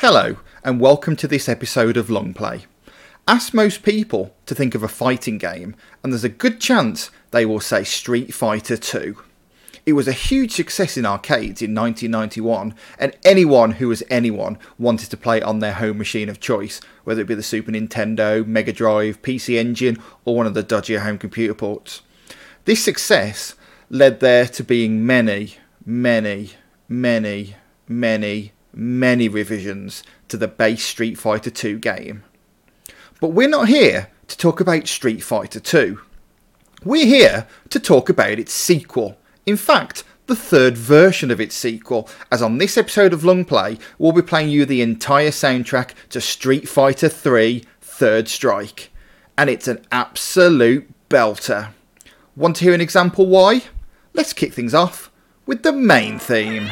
Hello, and welcome to this episode of Long Play. Ask most people to think of a fighting game, and there's a good chance they will say Street Fighter 2. It was a huge success in arcades in 1991, and anyone who was anyone wanted to play it on their home machine of choice, whether it be the Super Nintendo, Mega Drive, PC Engine, or one of the dodgier home computer ports. This success led there to being many, many, many, many, many revisions to the base Street Fighter 2 game. But we're not here to talk about Street Fighter 2. We're here to talk about its sequel. In fact, the third version of its sequel, as on this episode of Long Play, we'll be playing you the entire soundtrack to Street Fighter 3 Third Strike. And it's an absolute belter. Want to hear an example why? Let's kick things off with the main theme.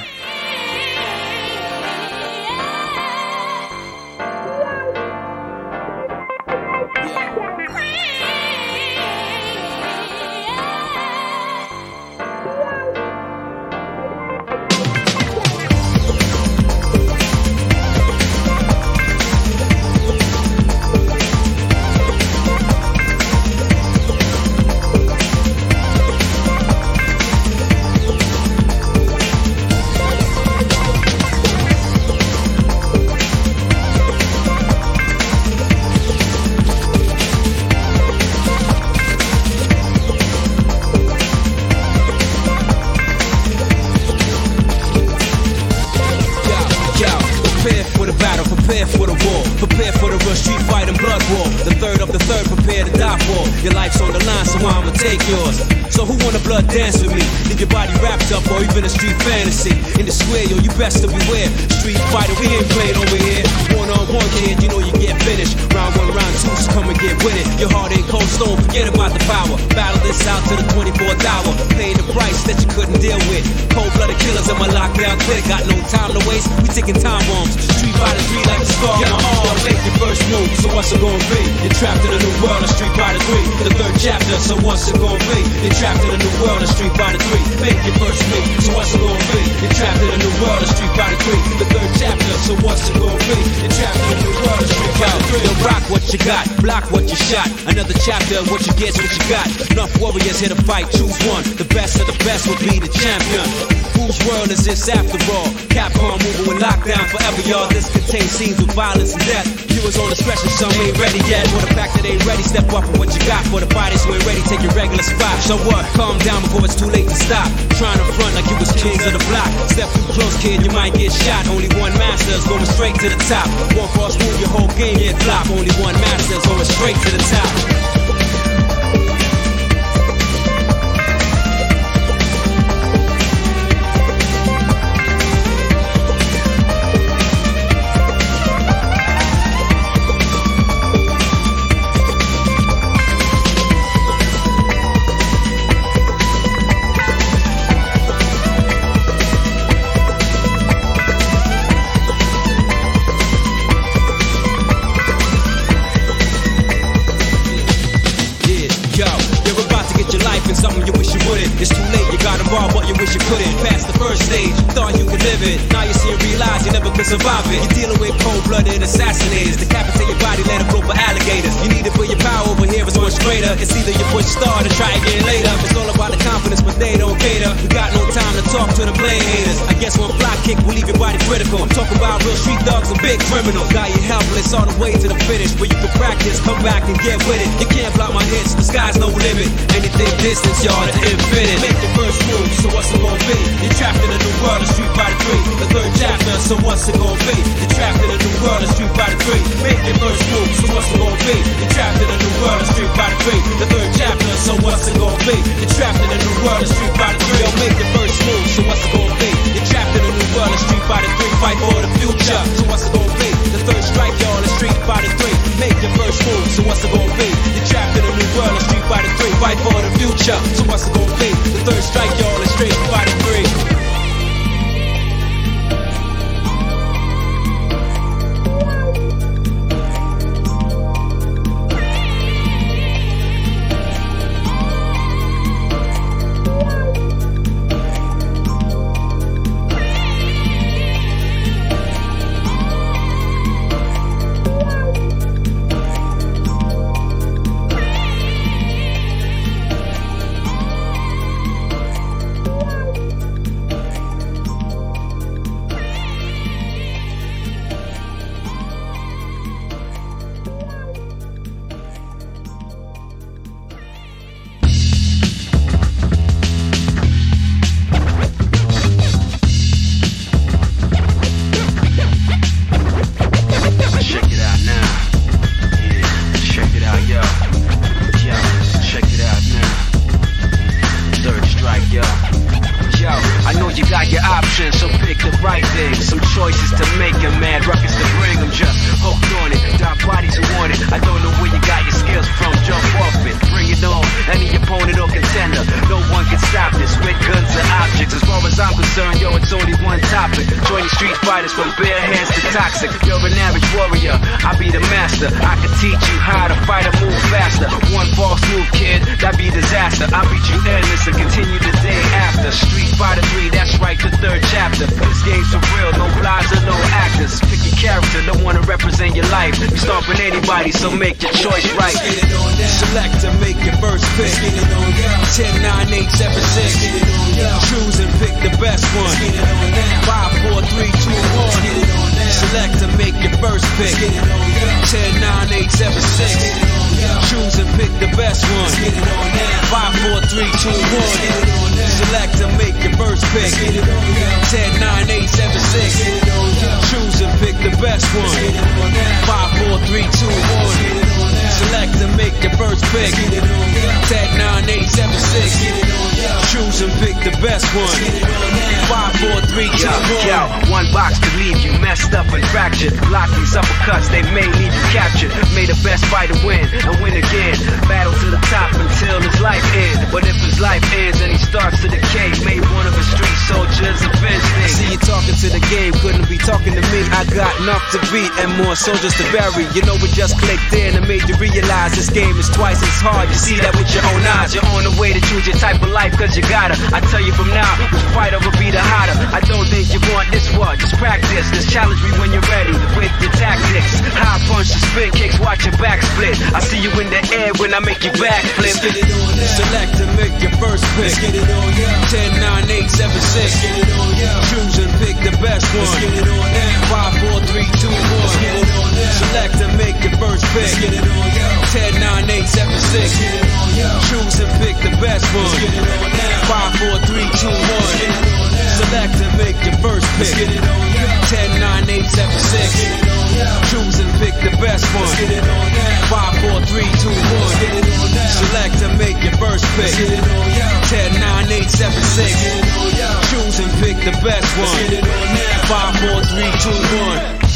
So ain't ready yet. For the fact that they ain't ready, step off from what? You got for the bodies, we're ready. Take your regular spot. So what? Calm down before it's too late to stop. Trying to front like you was kings of the block. Step too close, kid, you might get shot. Only one master's going straight to the top. One cross move, your whole game get flop. Only one master's going straight to the top. Couldn't pass the first stage, thought you could live it. Now you see real survive it. You're dealing with cold-blooded assassinators. Decapitate your body, let them go for alligators. You need it for your power, over here it's much greater. It's either you push start or try again later. It's all about the confidence, but they don't cater. We got no time to talk to the play haters. I guess one fly kick will leave your body critical. I'm talking about real street thugs and big criminals. Got you helpless all the way to the finish. Where you can practice, come back and get with it. You can't block my hits, the sky's no limit. Anything distance, y'all, to infinite. Make the first move, so what's it gonna be? You're trapped in a new world of Street Fighter 3. The third chapter, so what's it gonna be? You're trapped in a new world of Street Fighter 3. Make your first move, so what's it gonna be? You're trapped in a new world of Street Fighter 3. The third chapter, so what's it gonna be? You're trapped in a new world of Street Fighter 3. Yo, make the first move, so what's it gonna be? You're trapped in a new world of Street Fighter 3. Fight for the future, so what's it gonna be? The third strike, y'all, is Street Fighter 3. Make your first move, so what's it gonna be? You're trapped in a new world of Street Fighter 3. Fight for the future, so what's it gonna be? The third strike, y'all, is Street concerned, yo, it's only one topic. Joining street fighters from bare hands to toxic. You're an average warrior, I be the master. I can teach you how to fight a move faster. One false move, kid, that'd be disaster. I beat you endless and continue the day after. Street Fighter 3, that's right, the third chapter. This game's for real, no lies or no actors. Pick your character, don't wanna represent your life. You start with anybody, so make your choice right. Select and make your first pick. 10, 9, 8, 7, 6. Choose and pick the best one. 5, 4, 3, 2, 1. Select to make your first pick. 10, 9, 8, 7, 6. Choose and pick the best one. 5, 4, 3, 2, 1. Select to make your first pick. 10, 9, 8, 7, 6. Choose and pick the best one. 5, 4, 3, 2, 1. Select to make your first pick. 10, 9, 8, 7, 6. Choose and pick the best one. 5, 4, 3, 2, Yo, 1. yo, one box could leave you messed up and fractured. Block these uppercuts, they may leave you captured. May the best fighter win and win again. Battle to the top until his life ends. But if his life ends and he starts to decay, may one of his street soldiers avenge I see you talking to the game, couldn't be talking to me. I got enough to beat and more soldiers to bury. You know it just clicked in and made you realize this game is twice as hard. You see that with your own eyes. You're on the way to choose your type of life cause you gotta. I tell you from now, the fighter will be the hotter. I don't think you want this one, just practice. Just challenge me when you're ready with your tactics. High punch, the spin kicks, watch your back split. I see you in the air when I make you back flip. Let's get it on now. Select and make your first pick. Let's get it on now. 10, 9, 8, 7, 6. Let's get it on now. Choose and pick the best one. Let's get it on now. 5, 4, 3, 2, 1. Let's get it on. Select to make your first pick. Let's get it on now. 10, 9, 8, 7, 6. Let's get it on. Choose and pick the best one. Let's get it on now. 5, 4, 3, 2, 1. Select to make your first pick. Let's get it on now. 10, 9, 8, 7, 6. Let's get it on now. Choose and pick the best one. Let's get it on now. 5, 4, 3, 2, 1. Let's get it on now. Select to make your first pick. Let's get it on now. 10, 9, 8, 7, 6. Let's get it on now. Choose and pick the best one. Let's get it on now. 5, 4, 3, 2, 1.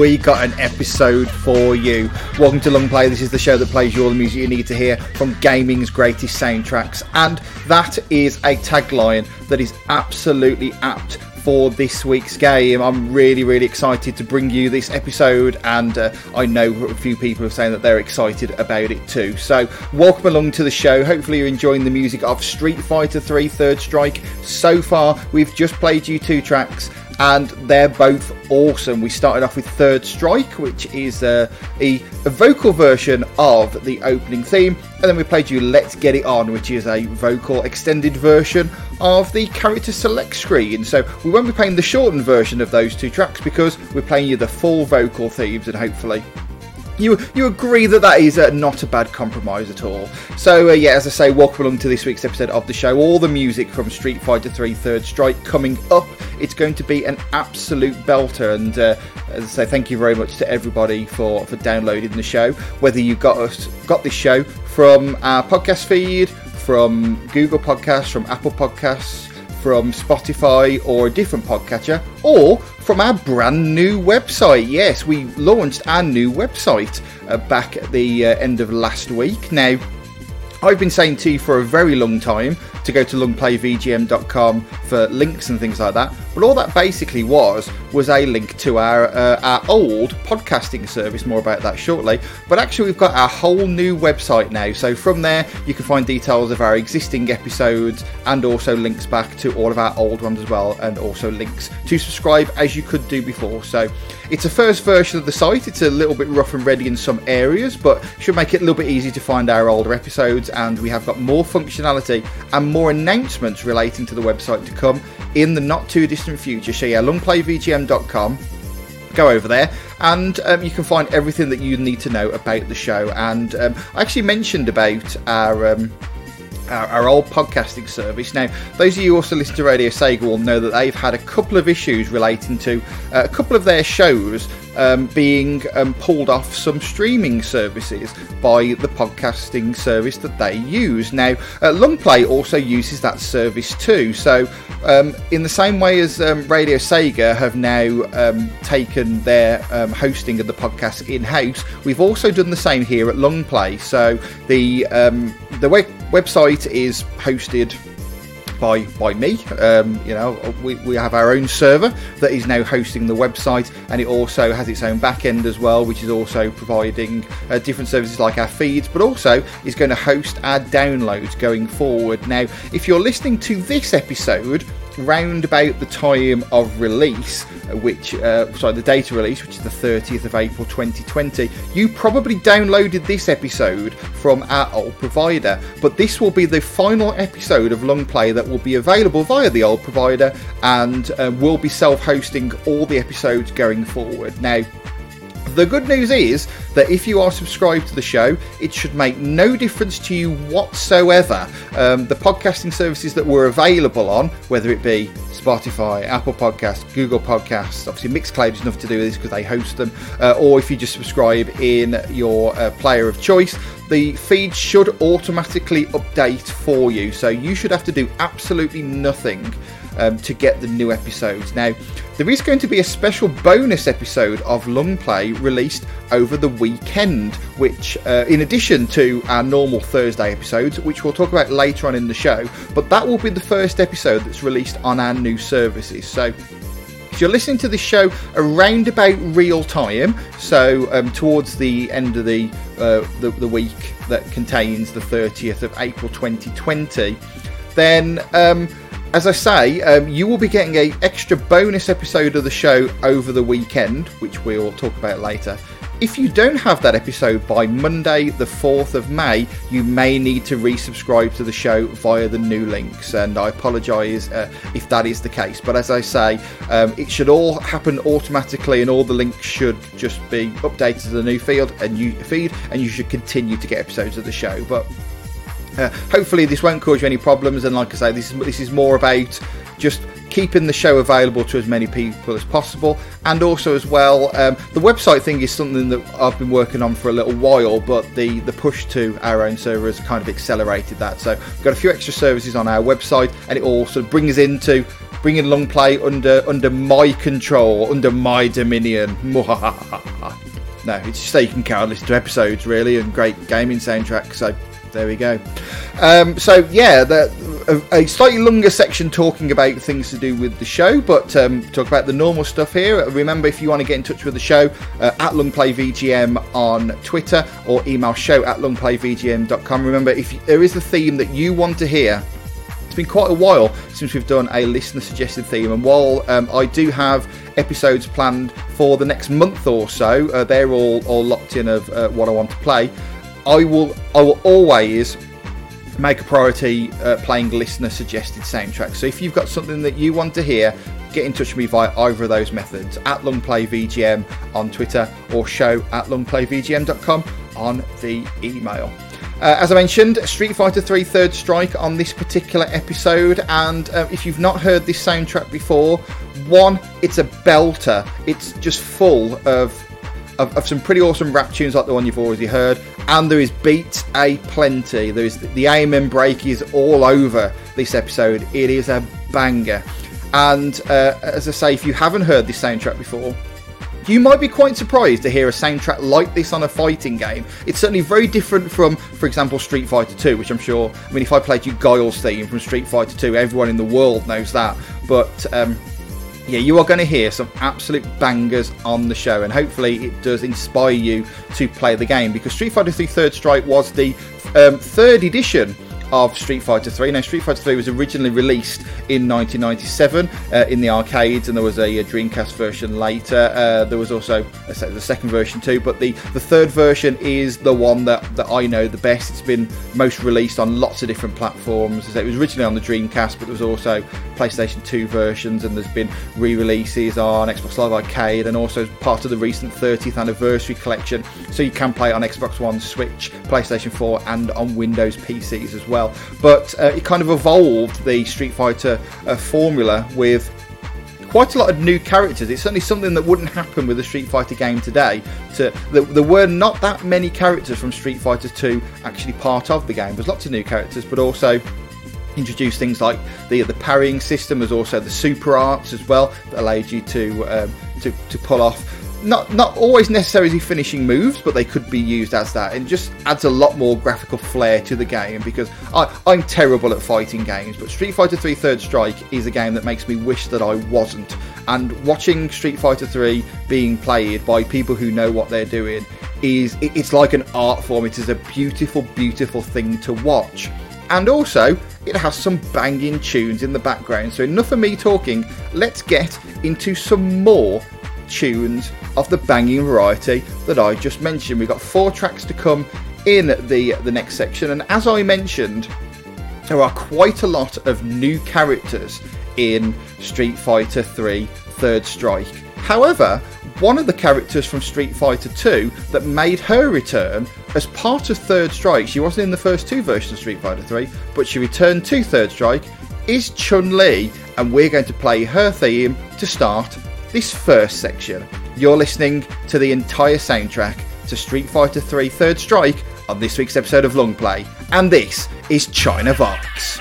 We got an episode for you? Welcome to Long Play. This is the show that plays you all the music you need to hear from gaming's greatest soundtracks, and that is a tagline that is absolutely apt for this week's game. I'm really, really excited to bring you this episode, and uh, I know a few people are saying that they're excited about it too. So, welcome along to the show. Hopefully, you're enjoying the music of Street Fighter 3 Third Strike. So far, we've just played you two tracks and they're both awesome. We started off with Third Strike, which is uh, a, a vocal version of the opening theme, and then we played you Let's Get It On, which is a vocal extended version of the character select screen. So we won't be playing the shortened version of those two tracks because we're playing you the full vocal themes, and hopefully you you agree that that is uh, not a bad compromise at all. So uh, yeah, as I say, welcome along to this week's episode of the show. All the music from Street Fighter 3 Third Strike coming up. It's going to be an absolute belter, and uh, as I say, thank you very much to everybody for for downloading the show. Whether you got us got this show from our podcast feed, from Google Podcasts, from Apple Podcasts from Spotify or a different podcatcher, or from our brand new website. Yes, we launched our new website uh, back at the uh, end of last week. Now, I've been saying to you for a very long time to go to longplayvgm.com for links and things like that. But all that basically was was a link to our uh, our old podcasting service. More about that shortly. But actually, we've got our whole new website now. So from there, you can find details of our existing episodes and also links back to all of our old ones as well, and also links to subscribe as you could do before. So it's a first version of the site. It's a little bit rough and ready in some areas, but should make it a little bit easy to find our older episodes. And we have got more functionality and more announcements relating to the website to come in the not too distant future. So yeah, longplayvgm.com. Go over there and um, you can find everything that you need to know about the show. And um, I actually mentioned about our. Um, our, our, old podcasting service. Now, those of you who also listen to Radio Sega will know that they've had a couple of issues relating to uh, a couple of their shows um, being um, pulled off some streaming services by the podcasting service that they use. Now, uh, Longplay also uses that service too. So, um, in the same way as um, Radio Sega have now um, taken their um, hosting of the podcast in house, we've also done the same here at Longplay. So, the the web- website is hosted by by me. Um, you know, we, we have our own server that is now hosting the website, and it also has its own back end as well, which is also providing uh, different services like our feeds, but also is going to host our downloads going forward. Now, if you're listening to this episode round about the time of release, which uh, sorry, the data release, which is the 30th of April 2020, you probably downloaded this episode from our old provider. But this will be the final episode of Long Play that will be available via the old provider, and uh, will be self-hosting all the episodes going forward. Now, the good news is that if you are subscribed to the show, it should make no difference to you whatsoever. Um, the podcasting services that we're available on, whether it be Spotify, Apple Podcasts, Google Podcasts, obviously Mixcloud is enough to do this because they host them, uh, or if you just subscribe in your uh, player of choice, the feed should automatically update for you. So you should have to do absolutely nothing um, to get the new episodes. Now, there is going to be a special bonus episode of Long Play released over the weekend, which, uh, in addition to our normal Thursday episodes, which we'll talk about later on in the show, but that will be the first episode that's released on our new services. So, if you're listening to this show around about real time, so um, towards the end of the, uh, the, the week that contains the 30th of April 2020, then um, as I say, um, you will be getting a extra bonus episode of the show over the weekend, which we'll talk about later. If you don't have that episode by Monday, the 4th of May, you may need to resubscribe to the show via the new links. And I apologise uh, if that is the case. But as I say, um, it should all happen automatically, and all the links should just be updated to the new field and new feed, and you should continue to get episodes of the show. But uh, hopefully, this won't cause you any problems. And like I say, this is this is more about just keeping the show available to as many people as possible, and also as well, um, the website thing is something that I've been working on for a little while, but the the push to our own server has kind of accelerated that. So we've got a few extra services on our website, and it all sort of brings into bringing long play under under my control, under my dominion. no, it's just so you can listen to episodes really, and great gaming soundtracks. So there we go. Um, so yeah, the, a, a, slightly longer section talking about things to do with the show, but um, talk about the normal stuff here. Remember, if you want to get in touch with the show, uh, at longplayvgm on Twitter or email show at longplayvgm.com. Remember, if there is a theme that you want to hear it's been quite a while since we've done a listener suggested theme, and while um, I do have episodes planned for the next month or so, uh, they're all, all locked in of uh, what I want to play. I will I will always make a priority uh, playing listener suggested soundtracks. So if you've got something that you want to hear, get in touch with me via either of those methods at longplayvgm on Twitter or show at longplayvgm.com on the email. Uh, as I mentioned, Street Fighter 3 Third Strike on this particular episode, and uh, if you've not heard this soundtrack before, one, it's a belter. It's just full of, of, of some pretty awesome rap tunes like the one you've already heard, and there is beats a plenty. There is the amen break is all over this episode. It is a banger, and uh, as I say, if you haven't heard this soundtrack before, you might be quite surprised to hear a soundtrack like this on a fighting game. It's certainly very different from, for example, Street Fighter 2, which I'm sure, I mean, if I played you Guile's theme from Street Fighter 2, everyone in the world knows that. But um, yeah, you are going to hear some absolute bangers on the show, and hopefully it does inspire you to play the game because Street Fighter 3 Third Strike was the um, third edition of Street Fighter 3. Now, Street Fighter 3 was originally released in 1997 uh, in the arcades, and there was a, a Dreamcast version later. Uh, there was also a, the second version too, but the, the third version is the one that, that I know the best. It's been most released on lots of different platforms. It was originally on the Dreamcast, but there was also PlayStation 2 versions, and there's been re releases on Xbox Live Arcade and also part of the recent 30th anniversary collection. So you can play it on Xbox One, Switch, PlayStation 4, and on Windows PCs as well well. But uh, it kind of evolved the Street Fighter uh, formula with quite a lot of new characters. It's certainly something that wouldn't happen with a Street Fighter game today. To, there were not that many characters from Street Fighter 2 actually part of the game. There's lots of new characters, but also introduced things like the the parrying system, as also the super arts as well that allowed you to um, to, to pull off not not always necessarily finishing moves, but they could be used as that, and just adds a lot more graphical flair to the game. Because I, I'm terrible at fighting games, but Street Fighter 3 Third Strike is a game that makes me wish that I wasn't. And watching Street Fighter 3 being played by people who know what they're doing is it's like an art form. It is a beautiful, beautiful thing to watch. And also, it has some banging tunes in the background. So enough of me talking. Let's get into some more tunes of the banging variety that I just mentioned. We've got four tracks to come in the the next section, and as I mentioned, there are quite a lot of new characters in Street Fighter 3 Third Strike. However, one of the characters from Street Fighter 2 that made her return as part of Third Strike, she wasn't in the first two versions of Street Fighter 3, but she returned to Third Strike, is Chun Li, and we're going to play her theme to start this first section. You're listening to the entire soundtrack to Street Fighter 3 Third Strike on this week's episode of Long Play, and this is China Box.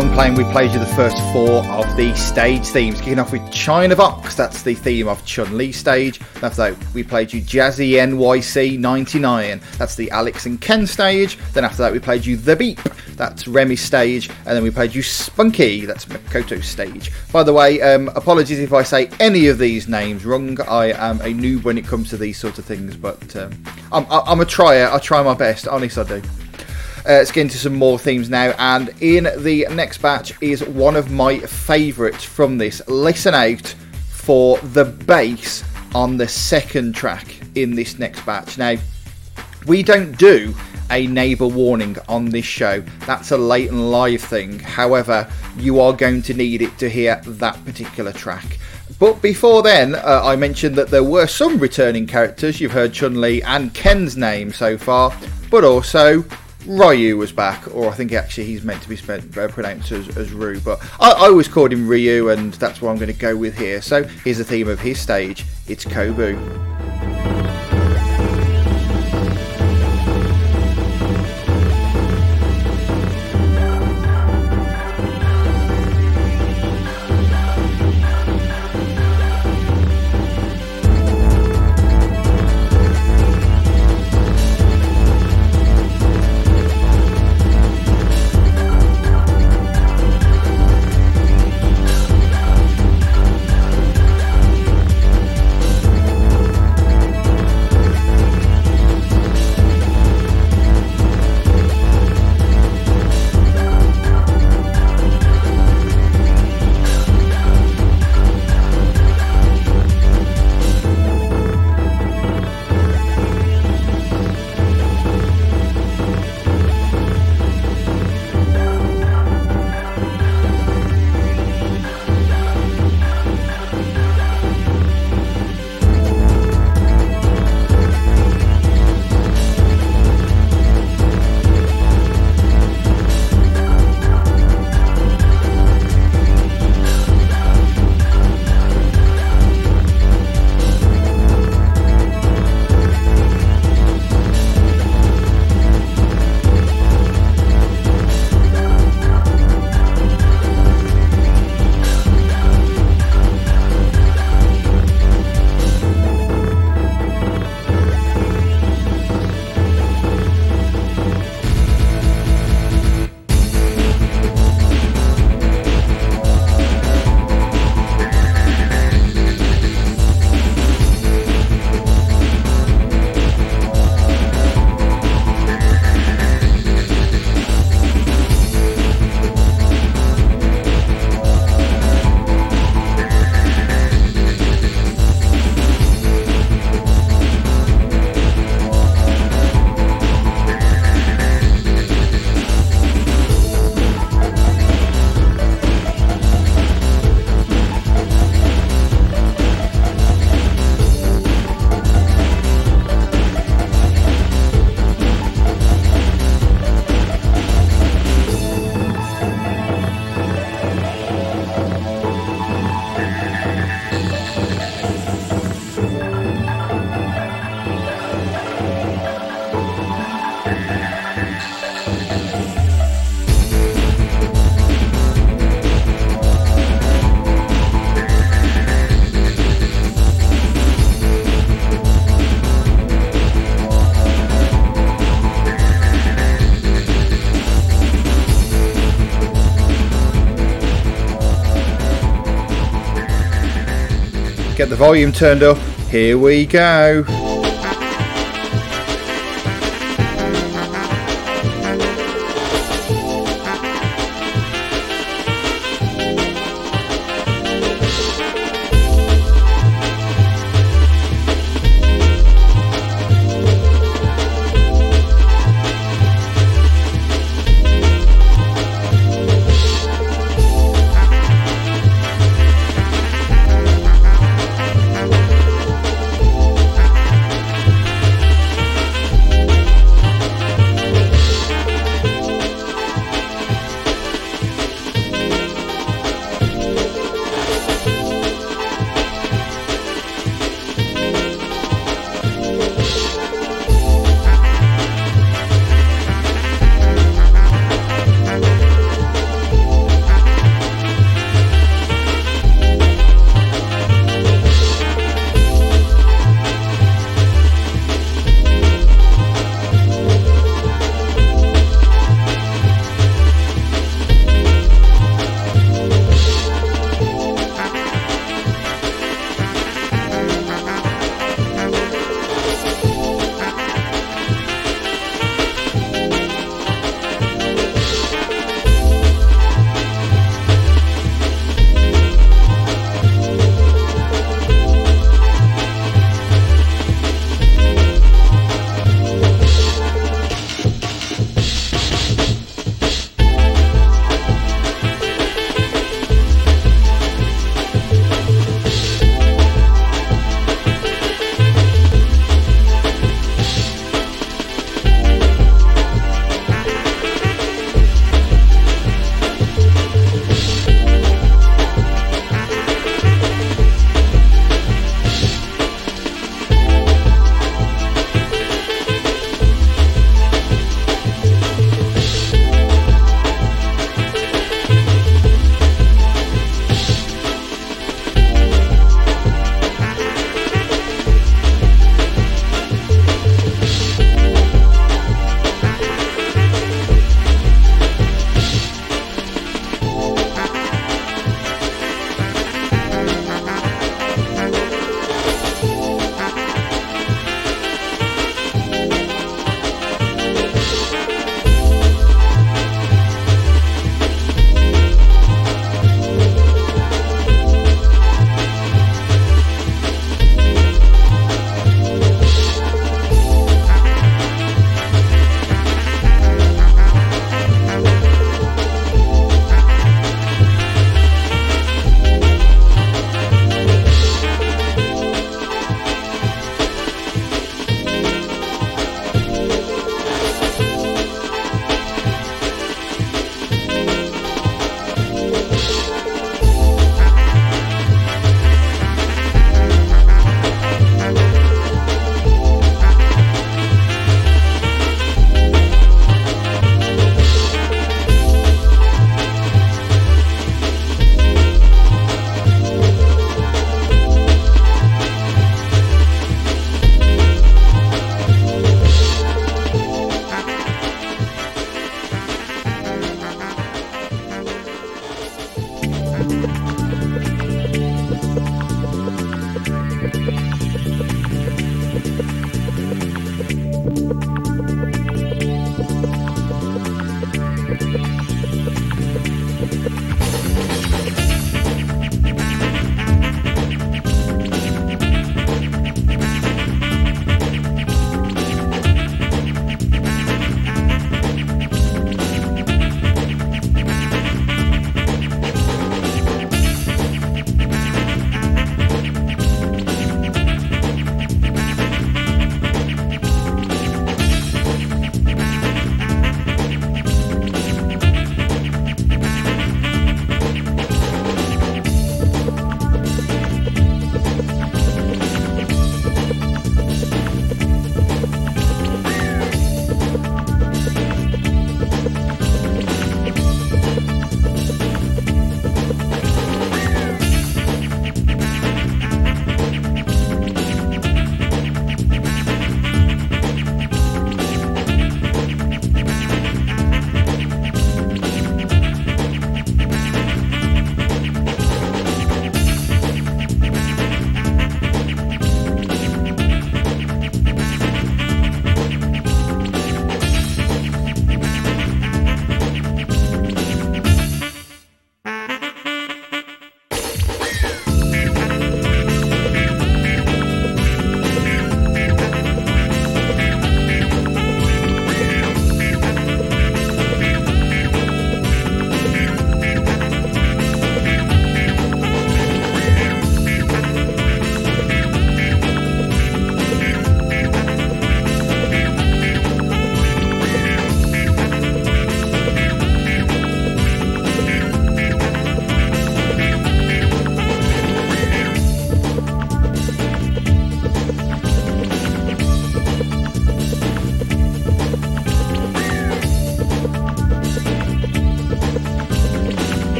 Long play we played you the first four of the stage themes. Kicking off with China Box, that's the theme of Chun Li stage. After that, we played you Jazzy NYC 99, that's the Alex and Ken stage. Then after that, we played you The Beep, that's Remy's stage. And then we played you Spunky, that's Makoto's stage. By the way, um, apologies if I say any of these names wrong. I am a noob when it comes to these sort of things, but um, I'm, I'm a tryer. I try my best, honest I do. Uh, let's get into some more themes now, and in the next batch is one of my favourites from this. Listen out for the bass on the second track in this next batch. Now, we don't do a neighbour warning on this show. That's a late and live thing. However, you are going to need it to hear that particular track. But before then, uh, I mentioned that there were some returning characters. You've heard Chun Li and Ken's name so far, but also Ryu was back, or I think actually he's meant to be spent, uh, pronounced as, as but I, I always called him Ryu, and that's what I'm going to go with here. So here's the theme of his stage it's Kobu. Get the volume turned up. Here we go.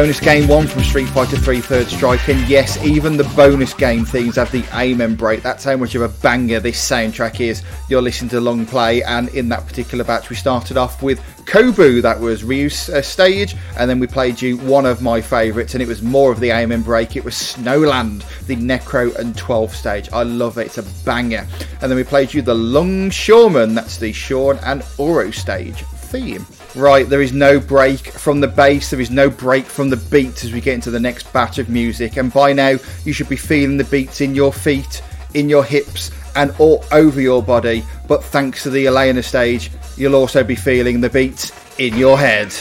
Bonus game one from Street Fighter 3 Third Strike, and yes, even the bonus game themes have the Amen break. That's how much of a banger this soundtrack is. You're listening to Long Play, and in that particular batch, we started off with Kobu, that was Ryu's uh, stage, and then we played you one of my favourites, and it was more of the Amen break. It was Snowland, the Necro and 12 stage. I love it, it's a banger. And then we played you the Longshoreman, that's the Sean and Oro stage theme. Right, there is no break from the bass, there is no break from the beats as we get into the next batch of music, and by now you should be feeling the beats in your feet, in your hips, and all over your body. But thanks to the Elena stage, you'll also be feeling the beats in your head.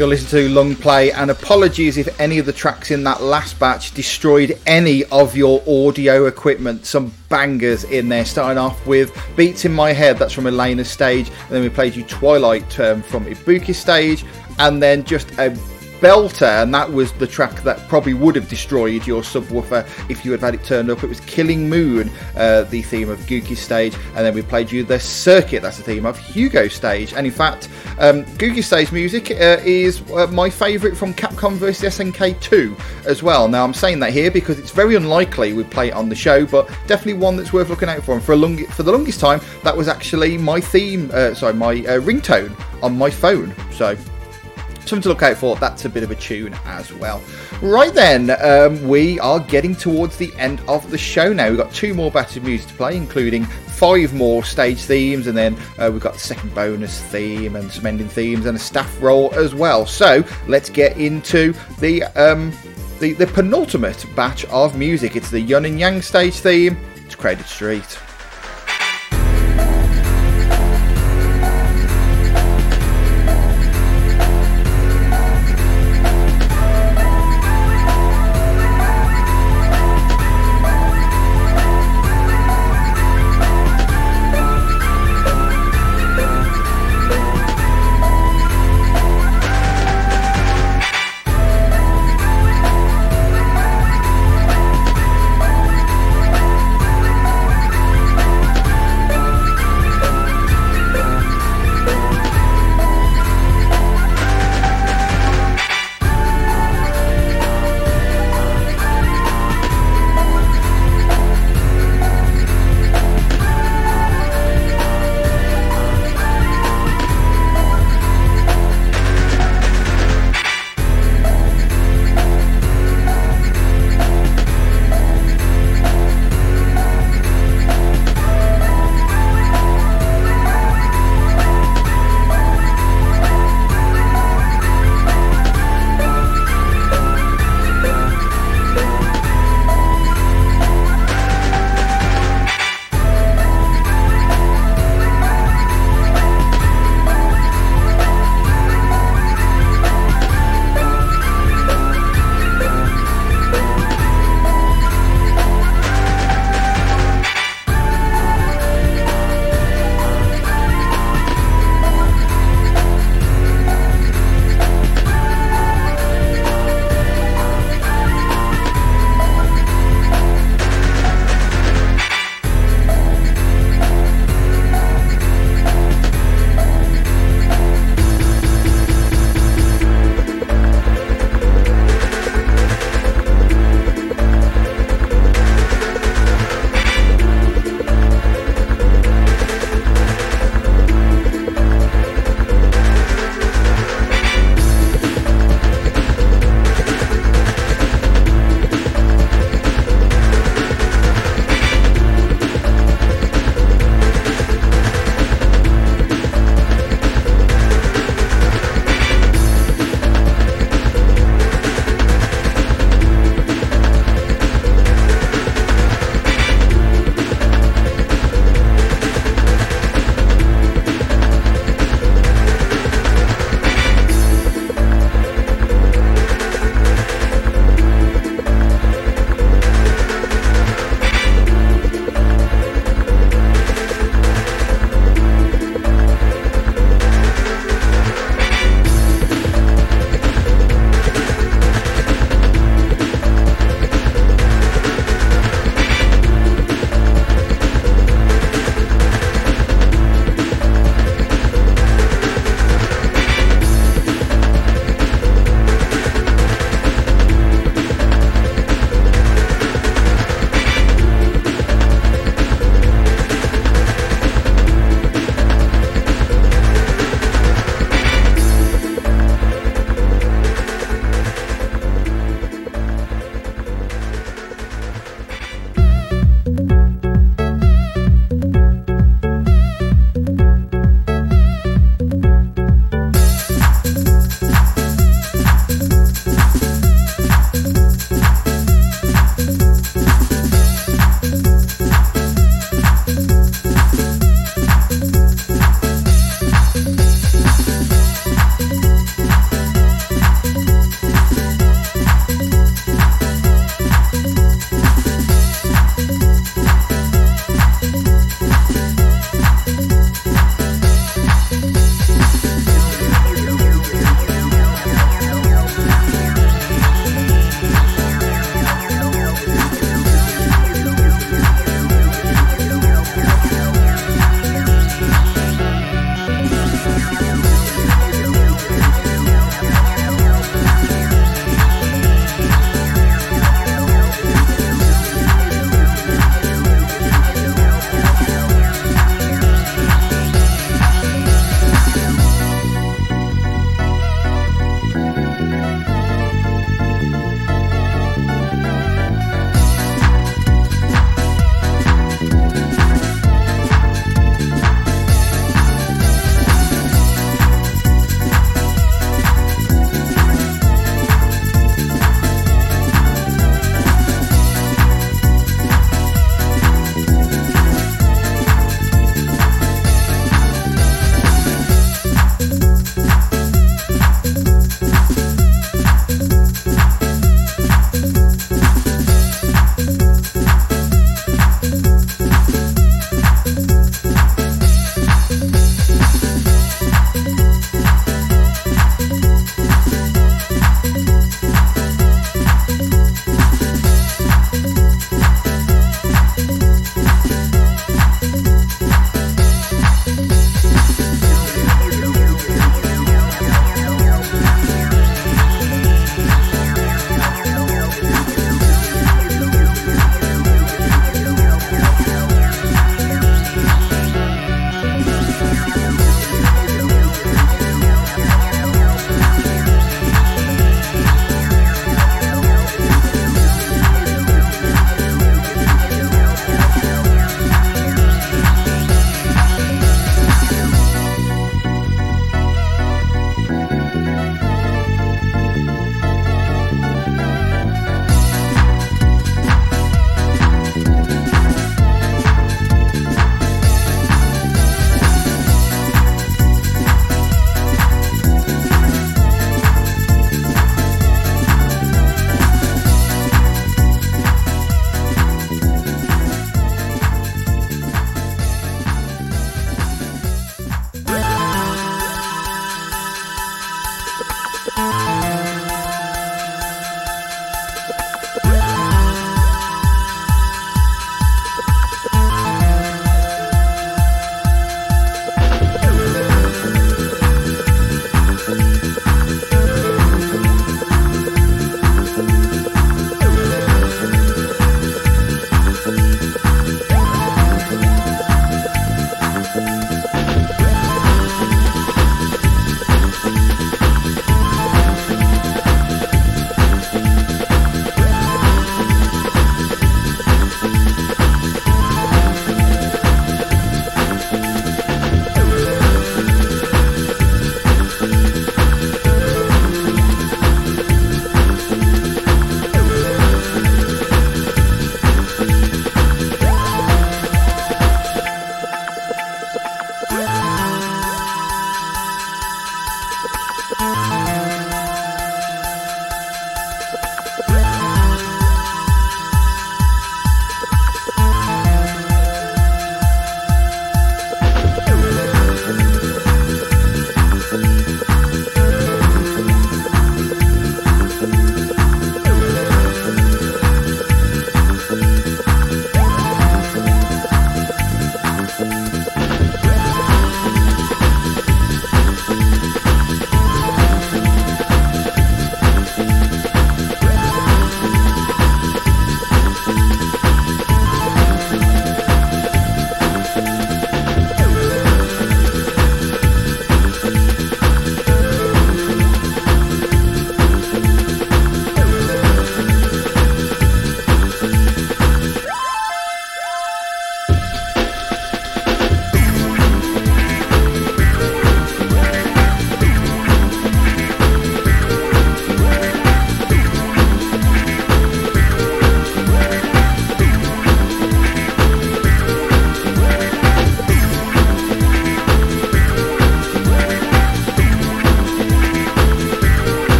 You're listen to Long Play, and apologies if any of the tracks in that last batch destroyed any of your audio equipment. Some bangers in there, starting off with Beats in My Head, that's from Elena's stage, and then we played you Twilight um, from Ibuki stage, and then just a belter, and that was the track that probably would have destroyed your subwoofer if you had had it turned up. It was Killing Moon, uh, the theme of Googie stage, and then we played you the Circuit, that's the theme of Hugo stage. And in fact, um, stage music uh, is uh, my favourite from Capcom vs SNK 2 as well. Now, I'm saying that here because it's very unlikely we'd play it on the show, but definitely one that's worth looking out for. And for, long, for the longest time, that was actually my theme, uh, sorry, my uh, ringtone on my phone. So something to look out for. That's a bit of a tune as well. Right then, um, we are getting towards the end of the show now. We've got two more batches of music to play, including five more stage themes, and then uh, we've got the second bonus theme and some ending themes and a staff roll as well. So let's get into the um, the, the penultimate batch of music. It's the Yun and Yang stage theme. It's Crowded Street.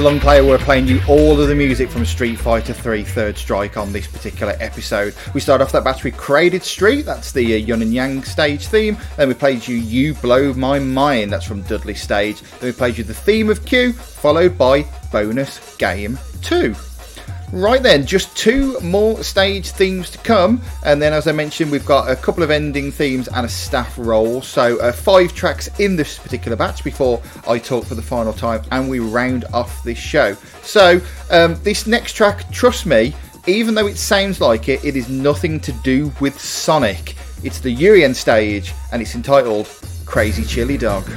Long Player. We're playing you all of the music from Street Fighter 3 Third Strike on this particular episode. We start off that batch with Crowded Street, that's the uh, Yun and Yang stage theme. Then we played you You Blow My Mind, that's from Dudley stage. Then we played you the theme of Q, followed by Bonus Game 2. Right then, just two more stage themes to come, and then, as I mentioned, we've got a couple of ending themes and a staff roll. So, uh, five tracks in this particular batch before I talk for the final time, and we round off this show. So, um, this next track, trust me, even though it sounds like it, it is nothing to do with Sonic. It's the Urien stage, and it's entitled Crazy Chili Dog.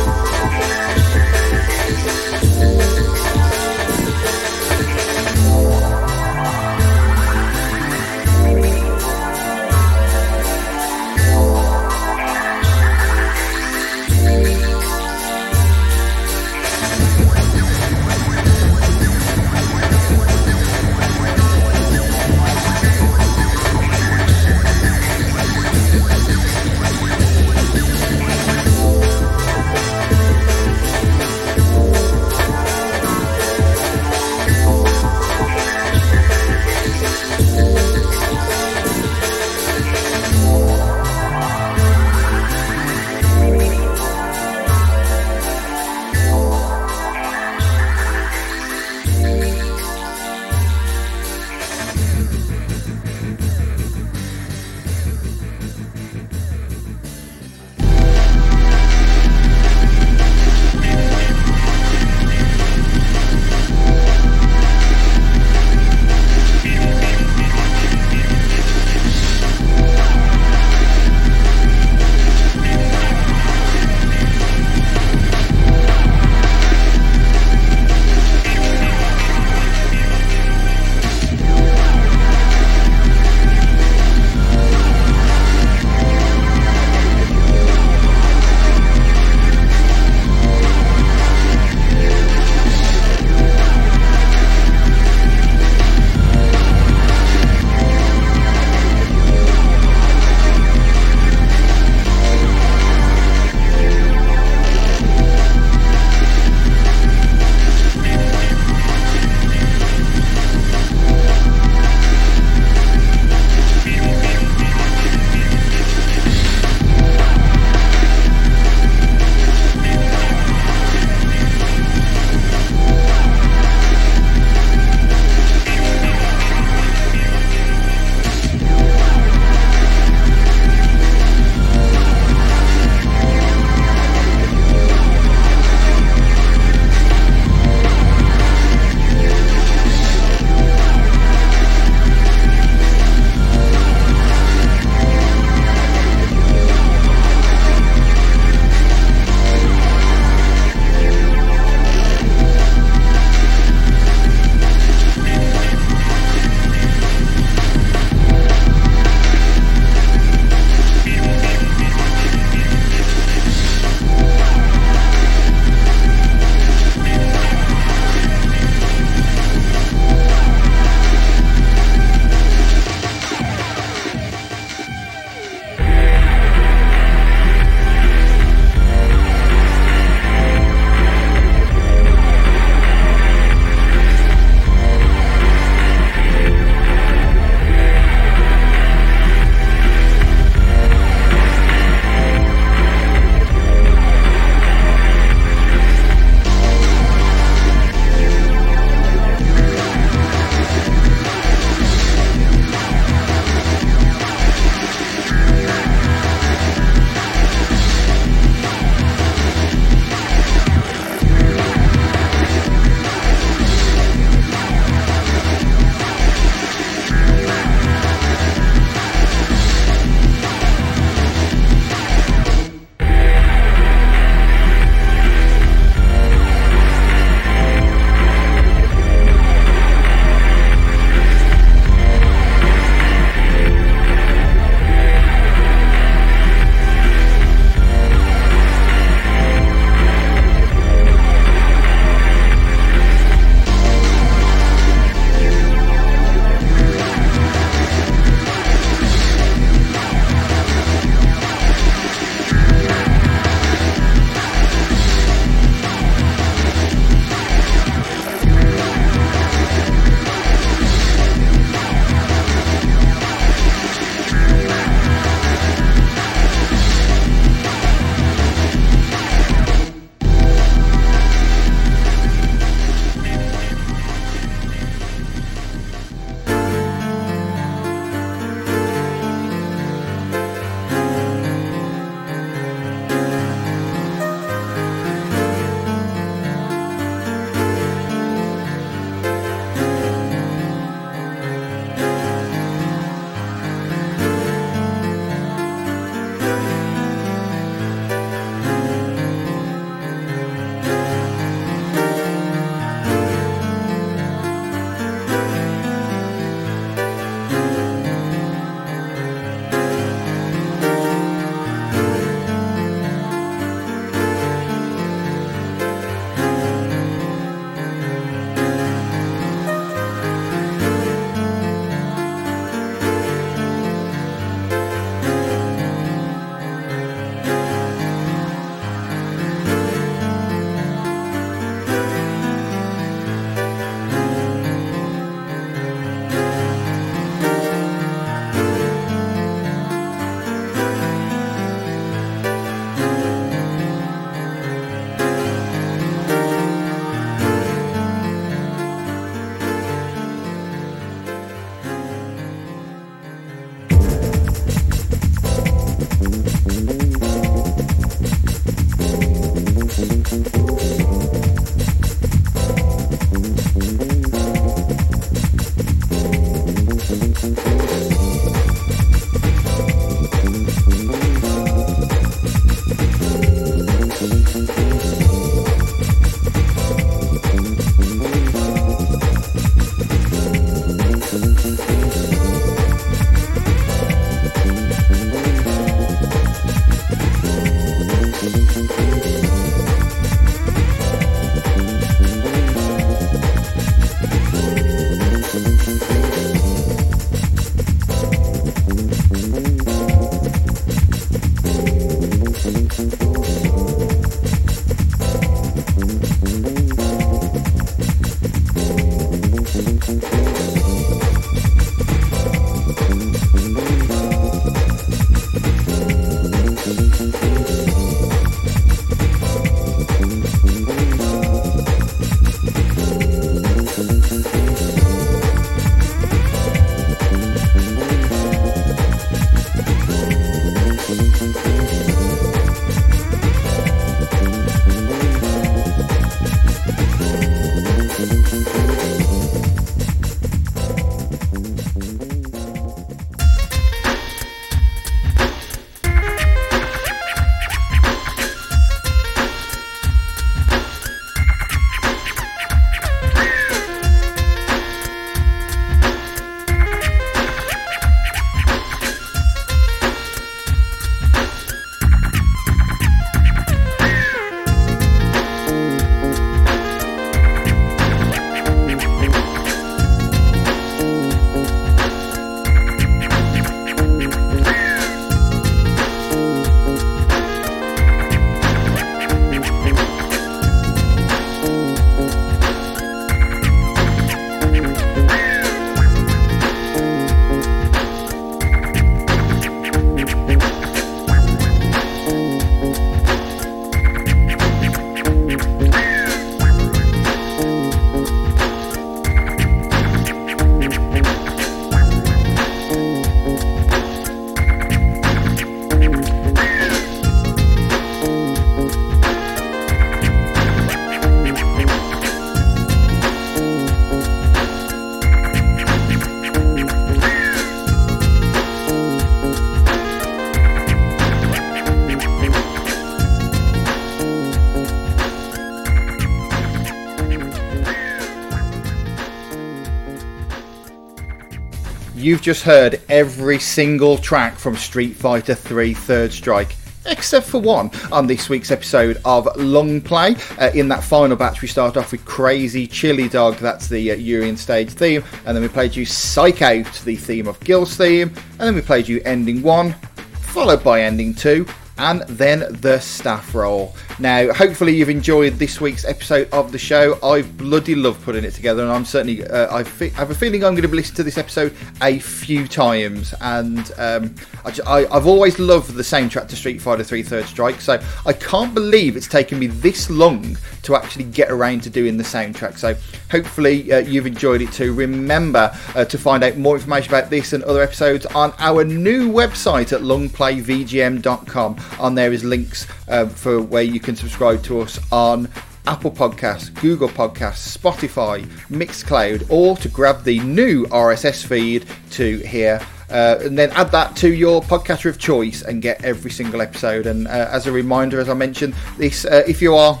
You've just heard every single track from Street Fighter 3 Third Strike. Except for one on this week's episode of Long Play. Uh, in that final batch, we start off with Crazy Chili Dog, that's the uh, Urien stage theme, and then we played you Psych Out, the theme of Gil's theme, and then we played you Ending 1, followed by Ending 2, and then the staff roll. Now, hopefully, you've enjoyed this week's episode of the show. I bloody love putting it together, and I'm certainly uh, I, I have a feeling I'm going to listen to this episode a few times. And um, I, have always loved the soundtrack to Street Fighter 3 Third Strike, so I can't believe it's taken me this long to actually get around to doing the soundtrack. So hopefully, uh, you've enjoyed it too. Remember uh, to find out more information about this and other episodes on our new website at longplayvgm.com. On there is links uh, for where you can subscribe to us on Apple Podcasts, Google Podcasts, Spotify, Mixcloud, or to grab the new RSS feed to hear. Uh, and then add that to your podcaster of choice and get every single episode. And uh, as a reminder, as I mentioned, this uh, if you are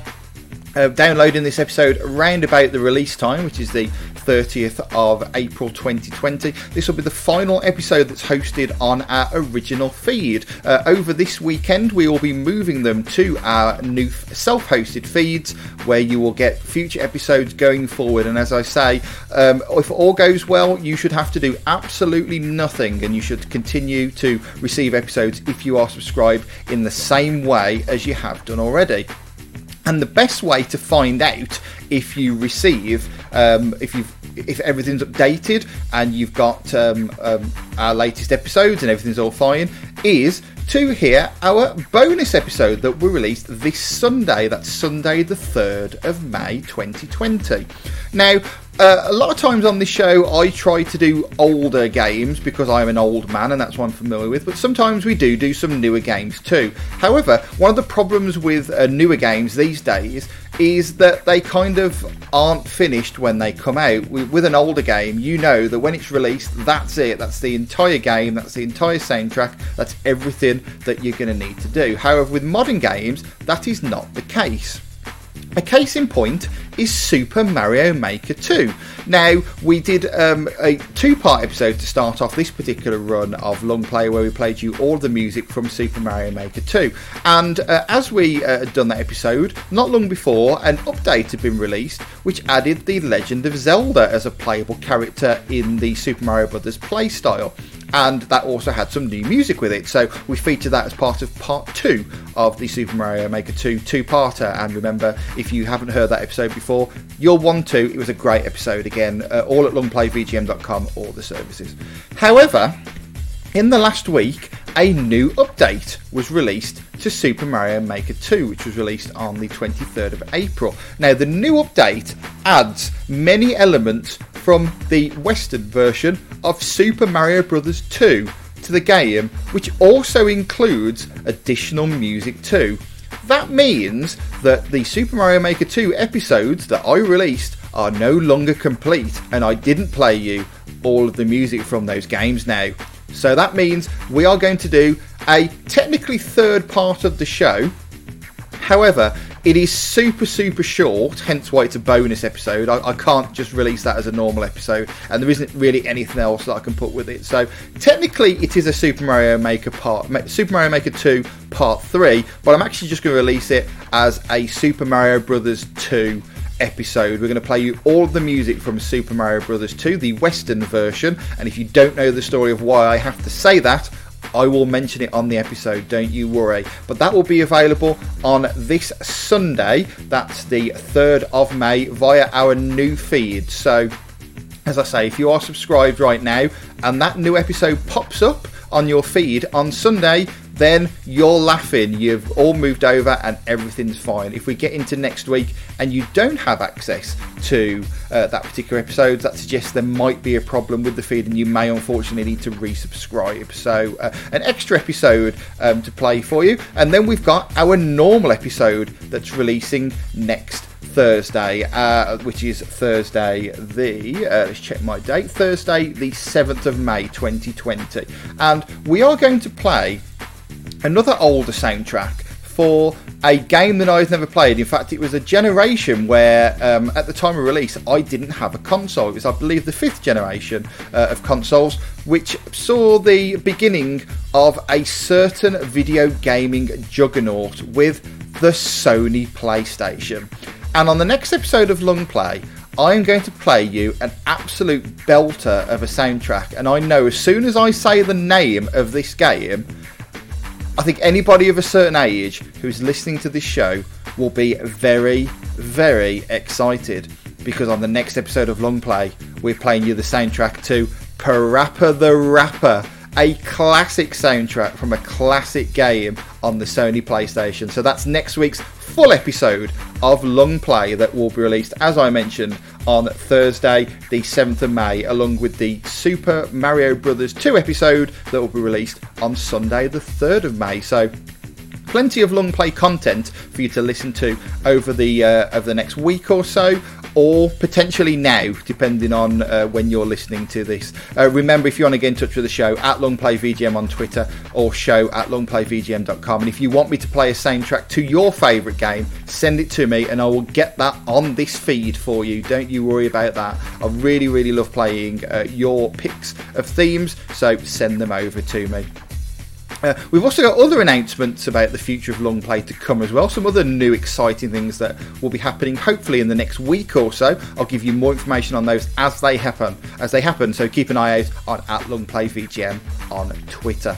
uh, downloading this episode around about the release time, which is the 30th of April 2020. This will be the final episode that's hosted on our original feed. Uh, over this weekend, we will be moving them to our new self hosted feeds where you will get future episodes going forward. And as I say, um, if all goes well, you should have to do absolutely nothing and you should continue to receive episodes if you are subscribed in the same way as you have done already. And the best way to find out if you receive, um, if you've if everything's updated and you've got um, um, our latest episodes and everything's all fine, is to hear our bonus episode that we released this Sunday. That's Sunday, the 3rd of May 2020. Now, uh, a lot of times on this show, I try to do older games because I'm an old man and that's what I'm familiar with, but sometimes we do do some newer games too. However, one of the problems with uh, newer games these days is that they kind of aren't finished when they come out. With an older game, you know that when it's released, that's it. That's the entire game, that's the entire soundtrack, that's everything that you're going to need to do. However, with modern games, that is not the case. A case in point is Super Mario Maker 2. Now, we did um, a two part episode to start off this particular run of Long Play where we played you all the music from Super Mario Maker 2. And uh, as we uh, had done that episode, not long before, an update had been released which added the Legend of Zelda as a playable character in the Super Mario Bros. playstyle and that also had some new music with it. So we featured that as part of part two of the Super Mario Maker 2 two parter. And remember, if you haven't heard that episode before, you'll want to. It was a great episode again, uh, all at longplayvgm.com, all the services. However, in the last week, a new update was released to Super Mario Maker 2, which was released on the 23rd of April. Now, the new update adds many elements from the Western version of Super Mario Bros. 2 to the game, which also includes additional music too. That means that the Super Mario Maker 2 episodes that I released are no longer complete, and I didn't play you all of the music from those games now. So that means we are going to do a technically third part of the show. However, it is super, super short, hence why it's a bonus episode. I, I, can't just release that as a normal episode, and there isn't really anything else that I can put with it. So technically, it is a Super Mario Maker part, Super Mario Maker 2 Part 3, but I'm actually just going to release it as a Super Mario Brothers 2 episode. We're going to play you all of the music from Super Mario Bros. 2, the Western version. And if you don't know the story of why I have to say that, I will mention it on the episode, don't you worry. But that will be available on this Sunday, that's the 3rd of May, via our new feed. So, as I say, if you are subscribed right now and that new episode pops up on your feed on Sunday, then you're laughing. You've all moved over and everything's fine. If we get into next week and you don't have access to uh, that particular episode, that suggests there might be a problem with the feed and you may unfortunately need to resubscribe. So, uh, an extra episode um, to play for you. And then we've got our normal episode that's releasing next Thursday, uh, which is Thursday the, uh, let's check my date, Thursday the 7th of May 2020. And we are going to play another older soundtrack for a game that I've never played. In fact, it was a generation where, um, at the time of release, I didn't have a console. It was, I believe, the fifth generation uh, of consoles, which saw the beginning of a certain video gaming juggernaut with the Sony PlayStation. And on the next episode of Long Play, I am going to play you an absolute belter of a soundtrack. And I know as soon as I say the name of this game, I think anybody of a certain age who's listening to this show will be very, very excited because on the next episode of Long Play, we're playing you the soundtrack to Parappa the Rapper, a classic soundtrack from a classic game on the Sony PlayStation. So that's next week's full episode of Long Play that will be released, as I mentioned, on Thursday, the 7th of May, along with the Super Mario Brothers 2 episode that will be released on Sunday, the 3rd of May. So plenty of long play content for you to listen to over the uh, over the next week or so. Or potentially now, depending on uh, when you're listening to this. Uh, remember, if you want to get in touch with the show, at LongPlayVGM on Twitter or show at longplayvgm.com. And if you want me to play a soundtrack to your favourite game, send it to me and I will get that on this feed for you. Don't you worry about that. I really, really love playing uh, your picks of themes, so send them over to me. Uh, we've also got other announcements about the future of long play to come as well. Some other new exciting things that will be happening hopefully in the next week or so. I'll give you more information on those as they happen. As they happen, so keep an eye out on at Long Play VGM on Twitter.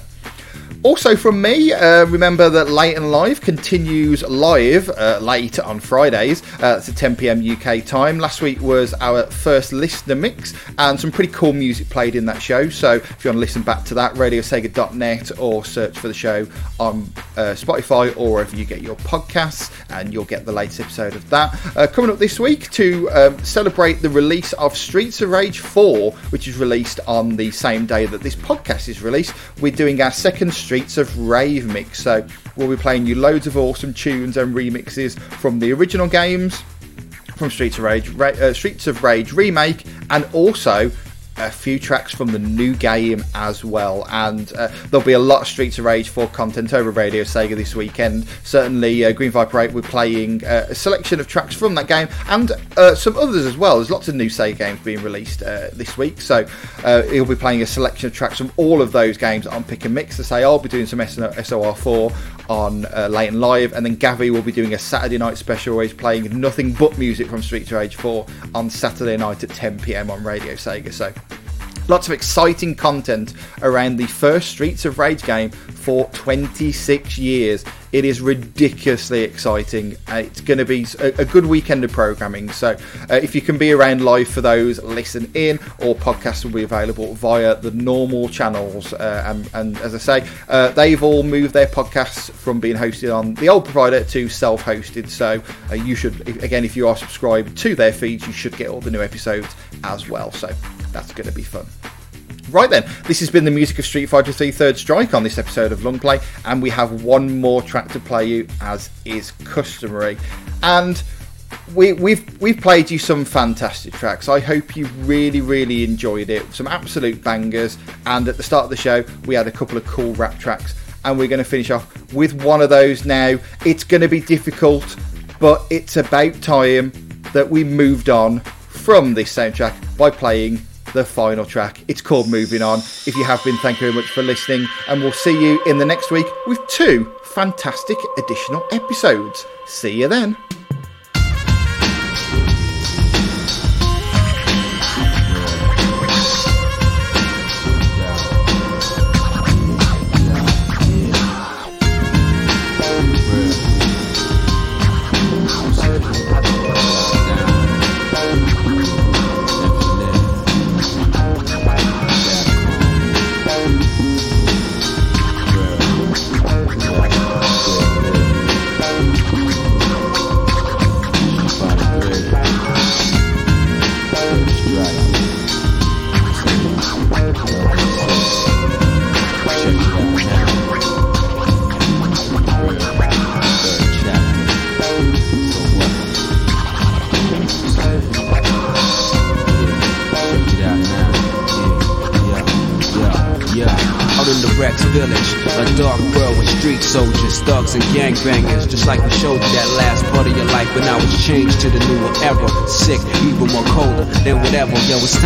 Also from me, uh, remember that Late and Live continues live uh, late on Fridays. Uh, it's at 10 pm UK time. Last week was our first listener mix, and some pretty cool music played in that show. So if you want to listen back to that, radiosega.net or search for the show on uh, Spotify or wherever you get your podcasts, and you'll get the latest episode of that. Uh, coming up this week to um, celebrate the release of Streets of Rage 4, which is released on the same day that this podcast is released, we're doing our second Streets of Rave mix. So we'll be playing you loads of awesome tunes and remixes from the original games, from Streets of Rage, Ra- uh, Streets of Rage remake, and also a few tracks from the new game as well. And uh, there'll be a lot of Streets of Rage 4 content over Radio Sega this weekend. Certainly, uh, Green Viper 8, we're playing uh, a selection of tracks from that game and uh, some others as well. There's lots of new Sega games being released uh, this week, so uh, he'll be playing a selection of tracks from all of those games on Pick and Mix. To say, I'll be doing some SOR4 on uh, Late and Live, and then Gavi will be doing a Saturday night special where he's playing nothing but music from Streets of Rage 4 on Saturday night at 10 pm on Radio Sega. So lots of exciting content around the first Streets of Rage game for 26 years. It is ridiculously exciting. Uh, it's going to be a, a, good weekend of programming. So, uh, if you can be around live for those, listen in, or podcasts will be available via the normal channels. Uh, and, and, as I say, they've all moved their podcasts from being hosted on the old provider to self hosted. So, you should, again, if you are subscribed to their feeds, you should get all the new episodes as well. So, that's going to be fun. Right then, this has been the music of Street Fighter 3 Third Strike on this episode of Long Play, and we have one more track to play you as is customary. And we, have we've, we've played you some fantastic tracks. I hope you really really enjoyed it. Some absolute bangers, and at the start of the show we had a couple of cool rap tracks, and we're going to finish off with one of those now. It's going to be difficult, but it's about time that we moved on from this soundtrack by playing the final track. It's called Moving On. If you have been, thank you very much for listening, and we'll see you in the next week with two fantastic additional episodes. See you then.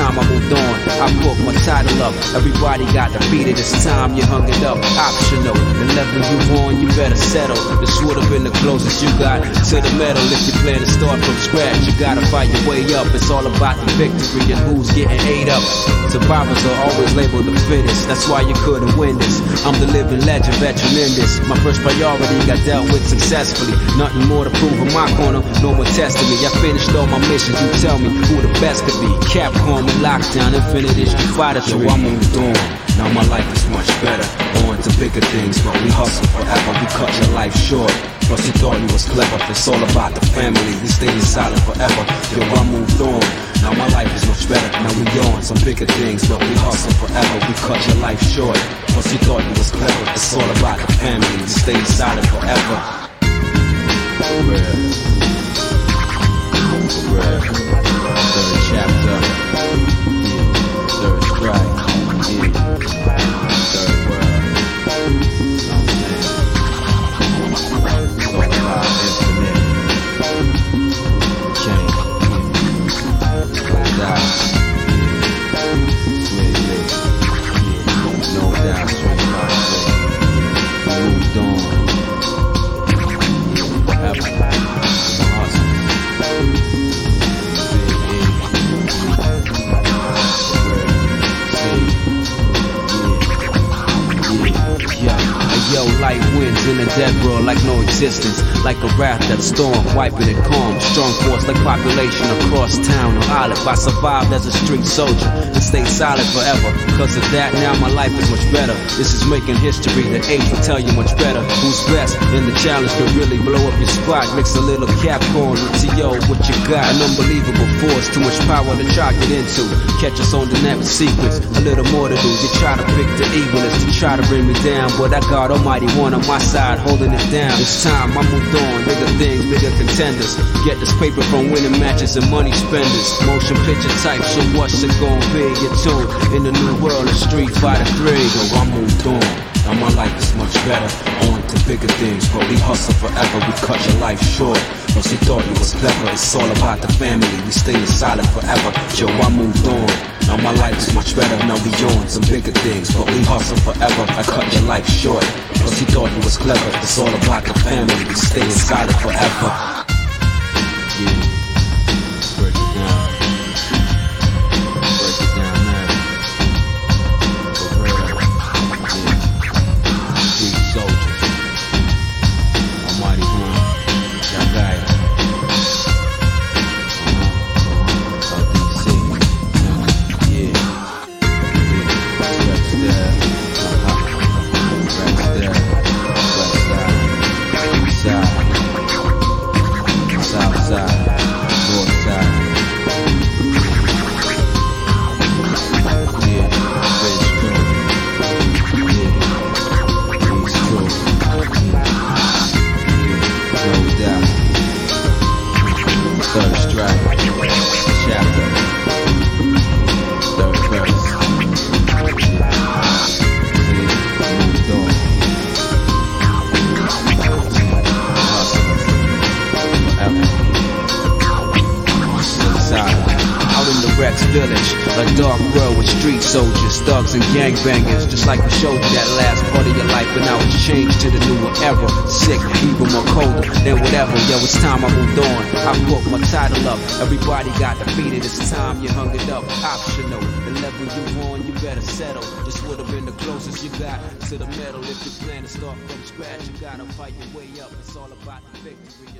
Time I moved on. I put up. Everybody got defeated. It's time you hung it up. Optional. The level you on, you better settle. This would have been the closest you got to the medal. If you plan to start from scratch, you gotta fight your way up. It's all about the victory and who's getting ate up. Survivors are always labeled the fittest. That's why you couldn't win this. I'm the living legend, veteran in this. My first priority got dealt with successfully. Nothing more to prove in my corner, no more testing me. I finished all my missions, you tell me who the best could be. Capcom and Lockdown, Infinity Street Fighter, so I moved on. Now my life is much better. On to bigger things, but we hustle forever. We cut your life short. Plus you thought you was clever. It's all about the family. We stay silent forever. Yo, I moved on. Now my life is much better. Now we on some bigger things, but we hustle forever. We cut your life short. Plus you thought you was clever. It's all about the family. We stay silent forever. Third chapter. Third strike. Thank you. For real. dead world like no existence. Like a wrath that storm, wiping it calm. Strong force like population across town or island. I survived as a street soldier and stayed solid forever. Because of that, now my life is much better. This is making history. The age will tell you much better. Who's best? And the challenge can really blow up your spot. Mix a little Capcom with T.O. What you got? An unbelievable force. Too much power to try get into. Catch us on the with secrets. A little more to do. You try to pick the evilest to try to bring me down. But I got Almighty One on my side holding it down. This time I moved on. Bigger things, bigger contenders. Get this paper from winning matches and money spenders. Motion picture type, so what's it gonna be? Your tune in the new world of Street Fighter 3. So I moved on. Now my life is much better. On to bigger things, but we hustle forever. We cut your life short. Cause you thought you was clever. It's all about the family. We stay silent forever. Yo, I moved on. Now my life is much better. Now we on some bigger things, but we hustle forever. I cut your life short. Cause you thought you was clever. It's all about the family. We stay silent forever. Yeah. With street soldiers, thugs and gangbangers. Just like we showed you that last part of your life, but now it's changed to the newer era. Sick, even more colder than whatever. Yo, it's time I moved on. I put my title up. Everybody got defeated. It's time you hung it up. Optional. The level you on, you better settle. This would have been the closest you got to the medal. If you plan to start from scratch, you gotta fight your way up. It's all about the victory